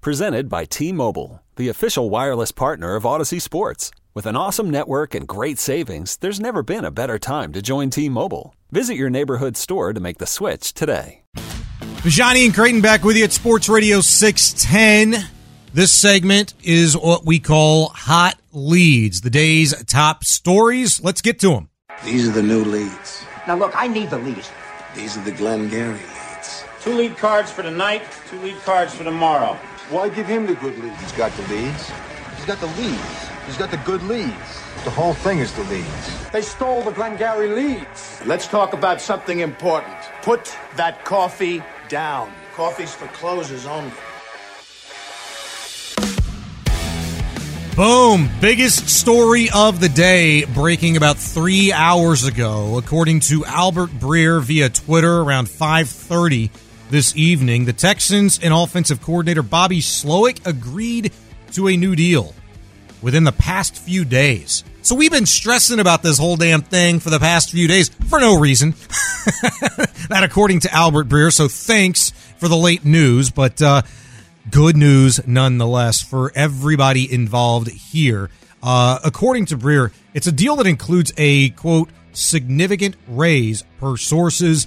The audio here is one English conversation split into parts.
Presented by T Mobile, the official wireless partner of Odyssey Sports. With an awesome network and great savings, there's never been a better time to join T Mobile. Visit your neighborhood store to make the switch today. Johnny and Creighton back with you at Sports Radio 610. This segment is what we call Hot Leads, the day's top stories. Let's get to them. These are the new leads. Now look, I need the leads. These are the Glengarry leads. Two lead cards for tonight, two lead cards for tomorrow. Why give him the good leads? He's got the leads. He's got the leads. He's got the good leads. The whole thing is the leads. They stole the Glengarry leads. Let's talk about something important. Put that coffee down. Coffee's for closers only. Boom. Biggest story of the day breaking about three hours ago. According to Albert Breer via Twitter around 530 this evening, the Texans and offensive coordinator Bobby Slowik agreed to a new deal within the past few days. So we've been stressing about this whole damn thing for the past few days for no reason. that according to Albert Breer. So thanks for the late news, but uh, good news nonetheless for everybody involved here. Uh, according to Breer, it's a deal that includes a quote significant raise per sources.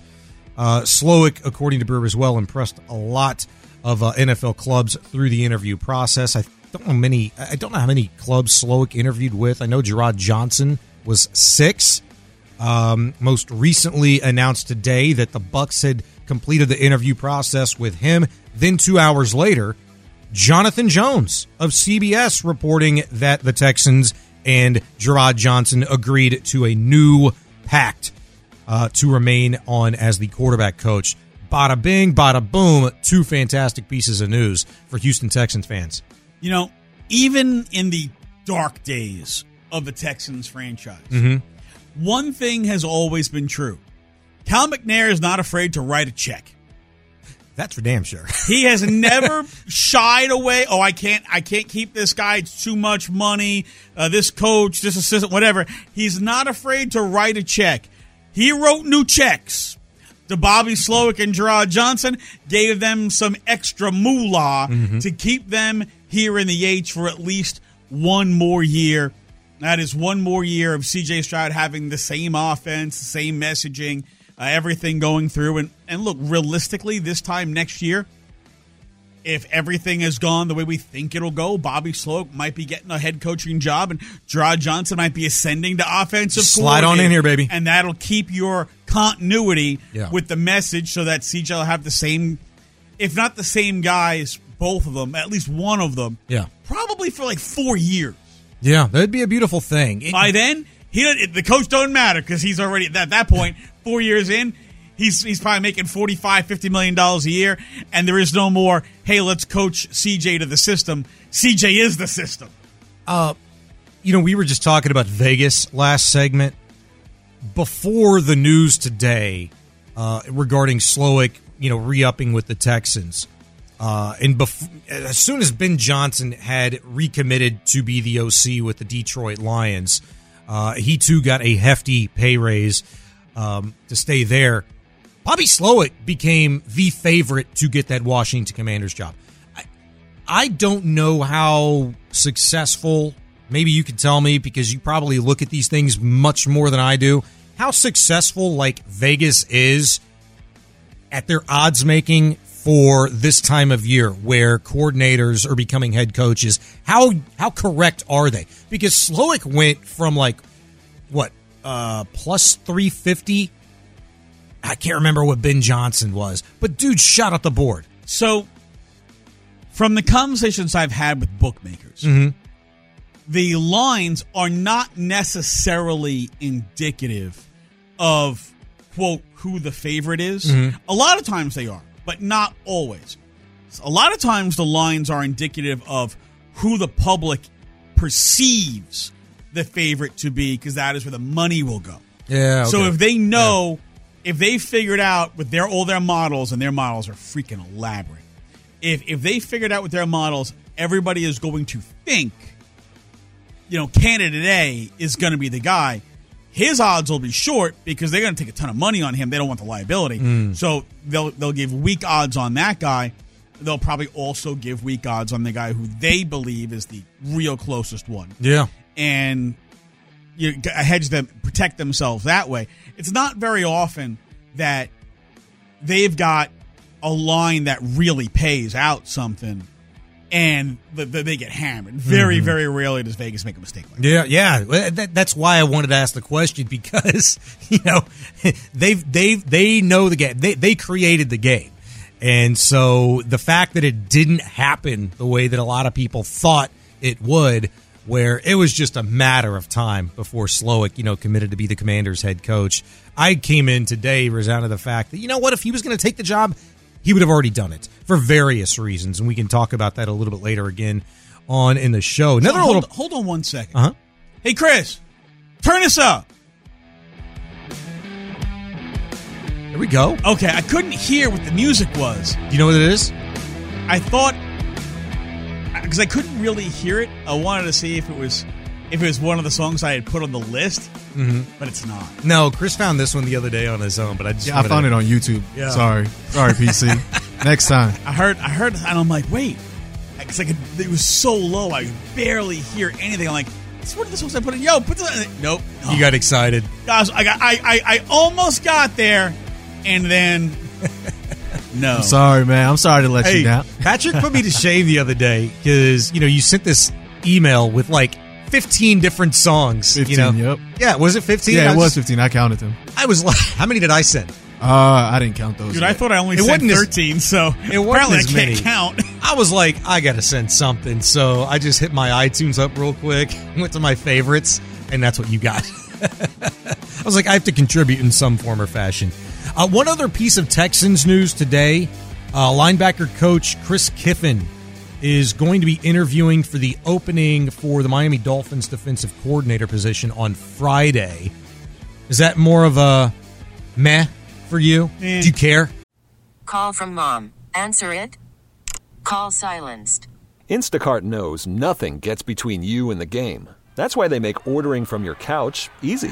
Uh, Slowik, according to Breer as well impressed a lot of uh, NFL clubs through the interview process. I don't know many. I don't know how many clubs Slowik interviewed with. I know Jerrod Johnson was six. Um, most recently announced today that the Bucks had completed the interview process with him. Then two hours later, Jonathan Jones of CBS reporting that the Texans and Jerrod Johnson agreed to a new pact uh, to remain on as the quarterback coach. Bada bing, bada boom. Two fantastic pieces of news for Houston Texans fans. You know, even in the dark days of the Texans franchise, Mm-hmm. one thing has always been true. Cal McNair is not afraid to write a check. That's for damn sure. He has never shied away. Oh, I can't, I can't keep this guy. It's too much money. Uh, this coach, this assistant, whatever. He's not afraid to write a check. He wrote new checks to Bobby Slowik and Jerrod Johnson, gave them some extra moolah to keep them here in the H for at least one more year. That is one more year of CJ Stroud having the same offense, the same messaging, uh, everything going through. And, and look, realistically, this time next year, if everything has gone the way we think it'll go, Bobby Slowik might be getting a head coaching job, and Jerrod Johnson might be ascending to offensive. Slide on in here, baby. and that'll keep your continuity Yeah. with the message, so that CJ will have the same, if not the same guys, both of them, at least one of them, Yeah. probably for like four years. Yeah, that'd be a beautiful thing. It- By then, he the coach don't matter because he's already at that point four years in. He's, he's probably making 45 50 million dollars a year and there is no more hey let's coach CJ to the system CJ is the system you know, we were just talking about Vegas last segment. Before the news today uh, regarding Slowik, you know, re-upping with the Texans, uh, and bef- as soon as Ben Johnson had recommitted to be the OC with the Detroit Lions, uh, he too got a hefty pay raise um, to stay there. Bobby Slowik became the favorite to get that Washington Commanders job. I don't know how successful. Maybe you could tell me because you probably look at these things much more than I do. How successful like Vegas is at their odds making for this time of year where coordinators are becoming head coaches. How how correct are they? Because Slowik went from like what uh plus 350 I can't remember what Ben Johnson was, but dude shot up the board. so from the conversations I've had with bookmakers mm-hmm. the lines are not necessarily indicative of quote who the favorite is mm-hmm. a lot of times they are but not always a lot of times the lines are indicative of who the public perceives the favorite to be because that is where the money will go. Yeah. So if they know, if they figured out with their all their models and their models are freaking elaborate. If if they figured out with their models, everybody is going to think, you know, candidate A is going to be the guy. His odds will be short because they're going to take a ton of money on him. They don't want the liability, mm. so they'll they'll give weak odds on that guy. They'll probably also give weak odds on the guy who they believe is the real closest one yeah. and you g- uh, hedge them, protect themselves that way. It's not very often that they've got a line that really pays out something, and the, the, they get hammered. Very, mm-hmm. very rarely does Vegas make a mistake like that. Yeah, yeah. That, that's why I wanted to ask the question because you know they've they they know the game. They they created the game, and so the fact that it didn't happen the way that a lot of people thought it would, where it was just a matter of time before Slowik, you know, committed to be the Commanders' head coach. I came in today resounded the fact that you know what, if he was going to take the job, he would have already done it for various reasons, and we can talk about that a little bit later again on in the show. Another hold, little. hold on one second. Uh huh. Hey, Chris, turn this up. There we go. Okay, I couldn't hear what the music was. Do you know what it is? I thought because I couldn't really hear it. I wanted to see if it was if it was one of the songs I had put on the list, Mm-hmm. but it's not. No, Chris found this one the other day on his own, but I just Yeah, I found to- it on YouTube. Yeah. Sorry, sorry, PC. Next time. I heard, I heard, and I'm like, wait, because I could. It was so low, I could barely hear anything. I'm like, this is one of the songs I put in. Yo, put the nope. You got excited. guys. I got, I, I, I almost got there, and then no. I'm sorry, man. I'm sorry to let Hey, you down. Patrick put me to shame the other day because you know you sent this email with like 15 different songs. 15, you know? yep. Yeah, was it 15? Yeah, I it was just- 15. I counted them. I was like, how many did I send? Uh, I didn't count those. Dude, I thought I only It sent wasn't as- 13, so It wasn't apparently as I can't many. count. I was like, I got to send something. So I just hit my iTunes up real quick, went to my favorites, and that's what you got. I was like, I have to contribute in some form or fashion. Uh, one other piece of Texans news today uh, linebacker coach Chris Kiffin is going to be interviewing for the opening for the Miami Dolphins defensive coordinator position on Friday. Is that more of a meh for you? Eh. Do you care? Call from mom. Answer it. Call silenced. Instacart knows nothing gets between you and the game. That's why they make ordering from your couch easy.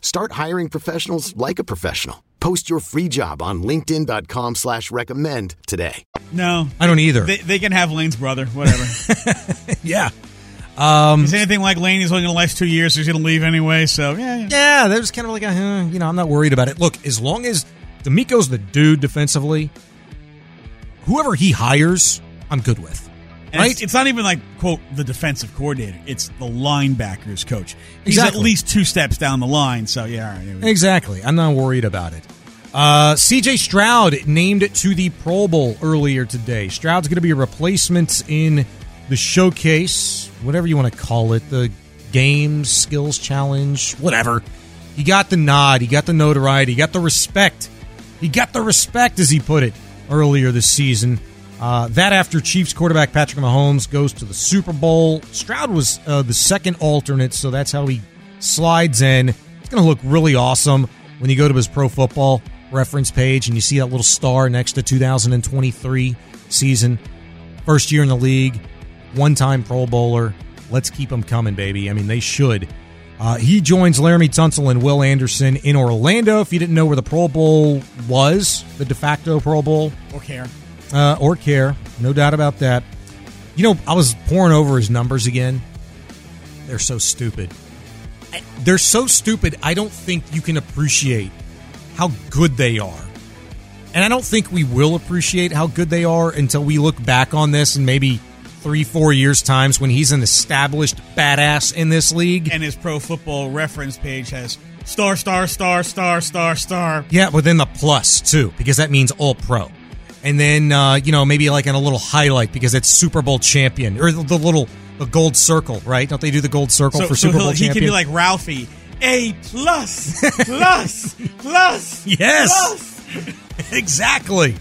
Start hiring professionals like a professional. Post your free job on linkedin.com slash recommend today. No, I don't either. they, they can have Lane's brother, whatever. yeah. Um, Is anything like Lane? He's only going to last two years, so he's going to leave anyway. So yeah, yeah. Yeah, that was kind of like, a, you know, I'm not worried about it. Look, as long as DeMeco's the dude defensively, whoever he hires, I'm good with. Right? It's, it's not even like quote the defensive coordinator; it's the linebackers coach. He's Exactly. at least two steps down the line. So yeah, all right. we. Exactly. I'm not worried about it. Uh, CJ Stroud named it to the Pro Bowl earlier today. Stroud's going to be a replacement in the showcase, whatever you want to call it, the games, skills challenge, whatever. He got the nod, he got the notoriety, he got the respect. He got the respect, as he put it, earlier this season. Uh, that after Chiefs quarterback Patrick Mahomes goes to the Super Bowl. Stroud was uh, the second alternate, so that's how he slides in. It's going to look really awesome when you go to his Pro Football reference page and you see that little star next to 2023 season. First year in the league, one time Pro Bowler. Let's keep him coming, baby. I mean, they should. Uh, he joins Laremy Tunsil and Will Anderson in Orlando. If you didn't know where the Pro Bowl was, the de facto Pro Bowl, Or care. Uh, or care, no doubt about that. You know, I was pouring over his numbers again. They're so stupid. I- They're so stupid. I don't think you can appreciate how good they are. And I don't think we will appreciate how good they are until we look back on this in maybe three, four years' times when he's an established badass in this league. And his Pro Football Reference page has star, star, star, star, star, star. Yeah, within the plus too, because that means all pro. And then uh, you know maybe like in a little highlight because it's Super Bowl champion or the, the little the gold circle, right? Don't they do the gold circle So, for so Super Bowl he champion? could be like Ralphie. A plus, plus, plus. Yes. plus. exactly.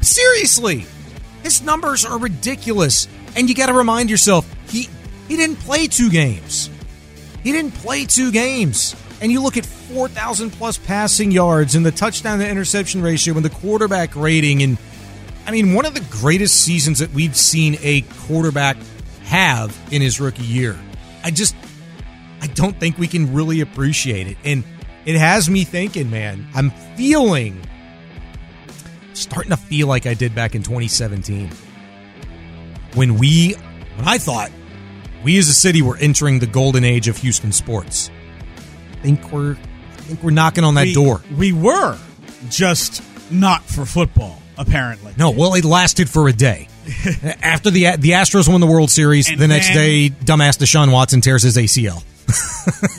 Seriously, his numbers are ridiculous, and you got to remind yourself he he didn't play two games. He didn't play two games. And you look at 4,000 plus passing yards and the touchdown to interception ratio and the quarterback rating. And I mean, one of the greatest seasons that we've seen a quarterback have in his rookie year. I just, I don't think we can really appreciate it. And it has me thinking, man, I'm feeling, starting to feel like I did back in 2017 when we, when I thought we as a city were entering the golden age of Houston sports. I think we're, I think we're knocking on that we, door. We were just not for football, apparently. No, well, it lasted for a day. After the the Astros won the World Series, And the next then- day, dumbass Deshaun Watson tears his ACL.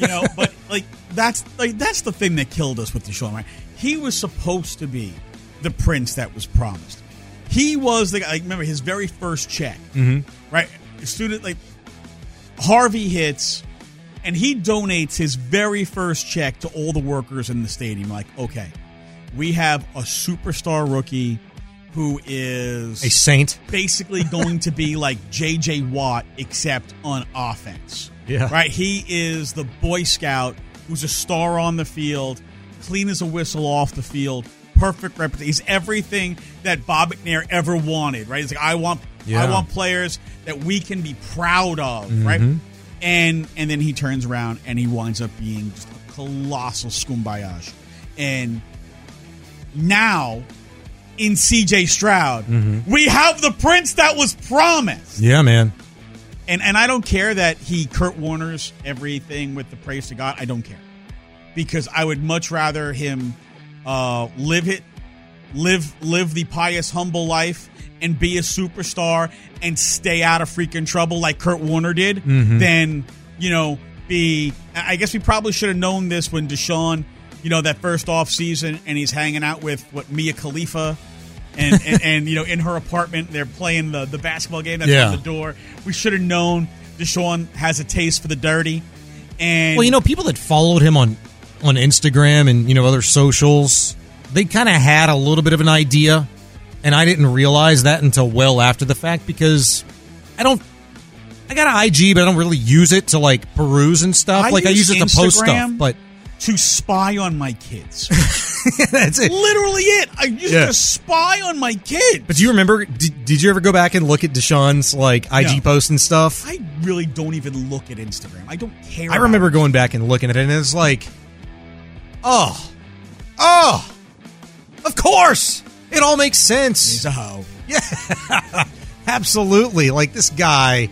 you know, but like that's like that's the thing that killed us with Deshaun. Right? He was supposed to be the prince that was promised. He was the guy. Like, remember his very first check, Mhm. right? Student like Harvey hits, and he donates his very first check to all the workers in the stadium. Like, okay, we have a superstar rookie who is A saint. basically going to be like J.J. Watt, except on offense. Yeah. Right? He is the Boy Scout who's a star on the field, clean as a whistle off the field, perfect reputation. He's everything that Bob McNair ever wanted, right? He's like, I want Yeah. I want players that we can be proud of, Mhm. right? And and then he turns around and he winds up being just a colossal scumbayage. And now in CJ Stroud, Mhm. we have the prince that was promised. Yeah, man. And and I don't care that he Kurt Warner's everything with the praise to God. I don't care. Because I would much rather him uh, live it, live live the pious, humble life and be a superstar and stay out of freaking trouble like Kurt Warner did Mhm. than, you know, be I guess we probably should have known this when Deshaun, you know, that first off season and he's hanging out with what Mia Khalifa and, and, and you know in her apartment they're playing the, the basketball game that's Yeah. on the door. We should have known Deshaun has a taste for the dirty. And Well, you know, people that followed him on on Instagram and you know other socials, they kind of had a little bit of an idea, and I didn't realize that until well after the fact because I don't. I got an IG, but I don't really use it to like peruse and stuff. like I use it to post stuff, but to spy on my kids. that's it. Literally it. I used Yeah. to spy on my kids. But do you remember? Did, did you ever go back and look at Deshaun's like IG No. posts and stuff? I really don't even look at Instagram. I don't care. I remember it. going back and looking at it, and it's like, oh, oh, of course, it all makes sense. He's a hoe. Yeah, absolutely. Like this guy,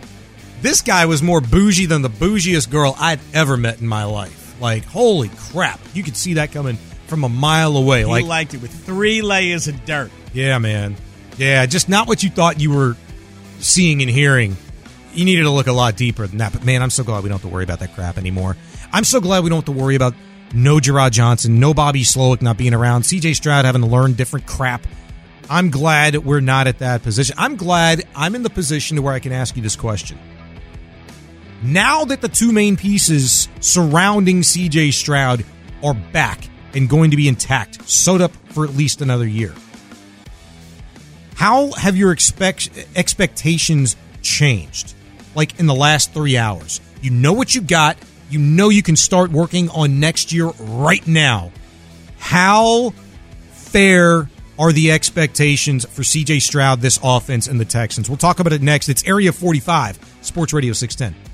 this guy was more bougie than the bougiest girl I'd ever met in my life. Like, holy crap, you could see that coming from a mile away. He like, liked it with three layers of dirt. yeah, man, yeah, just not what you thought you were seeing and hearing. You needed to look a lot deeper than that. But man, I'm so glad we don't have to worry about that crap anymore. I'm so glad we don't have to worry about no Jerrod Johnson, no Bobby Slowik not being around, CJ Stroud having to learn different crap. I'm glad we're not at that position. I'm glad I'm in the position to where I can ask you this question. Now that the two main pieces surrounding CJ Stroud are back and going to be intact, sewed up for at least another year, How have your expect expectations changed? Like in the last three hours, you know what you got. You know you can start working on next year right now. How fair are the expectations for CJ Stroud, this offense, and the Texans? We'll talk about it next. It's Area 45, Sports Radio 610.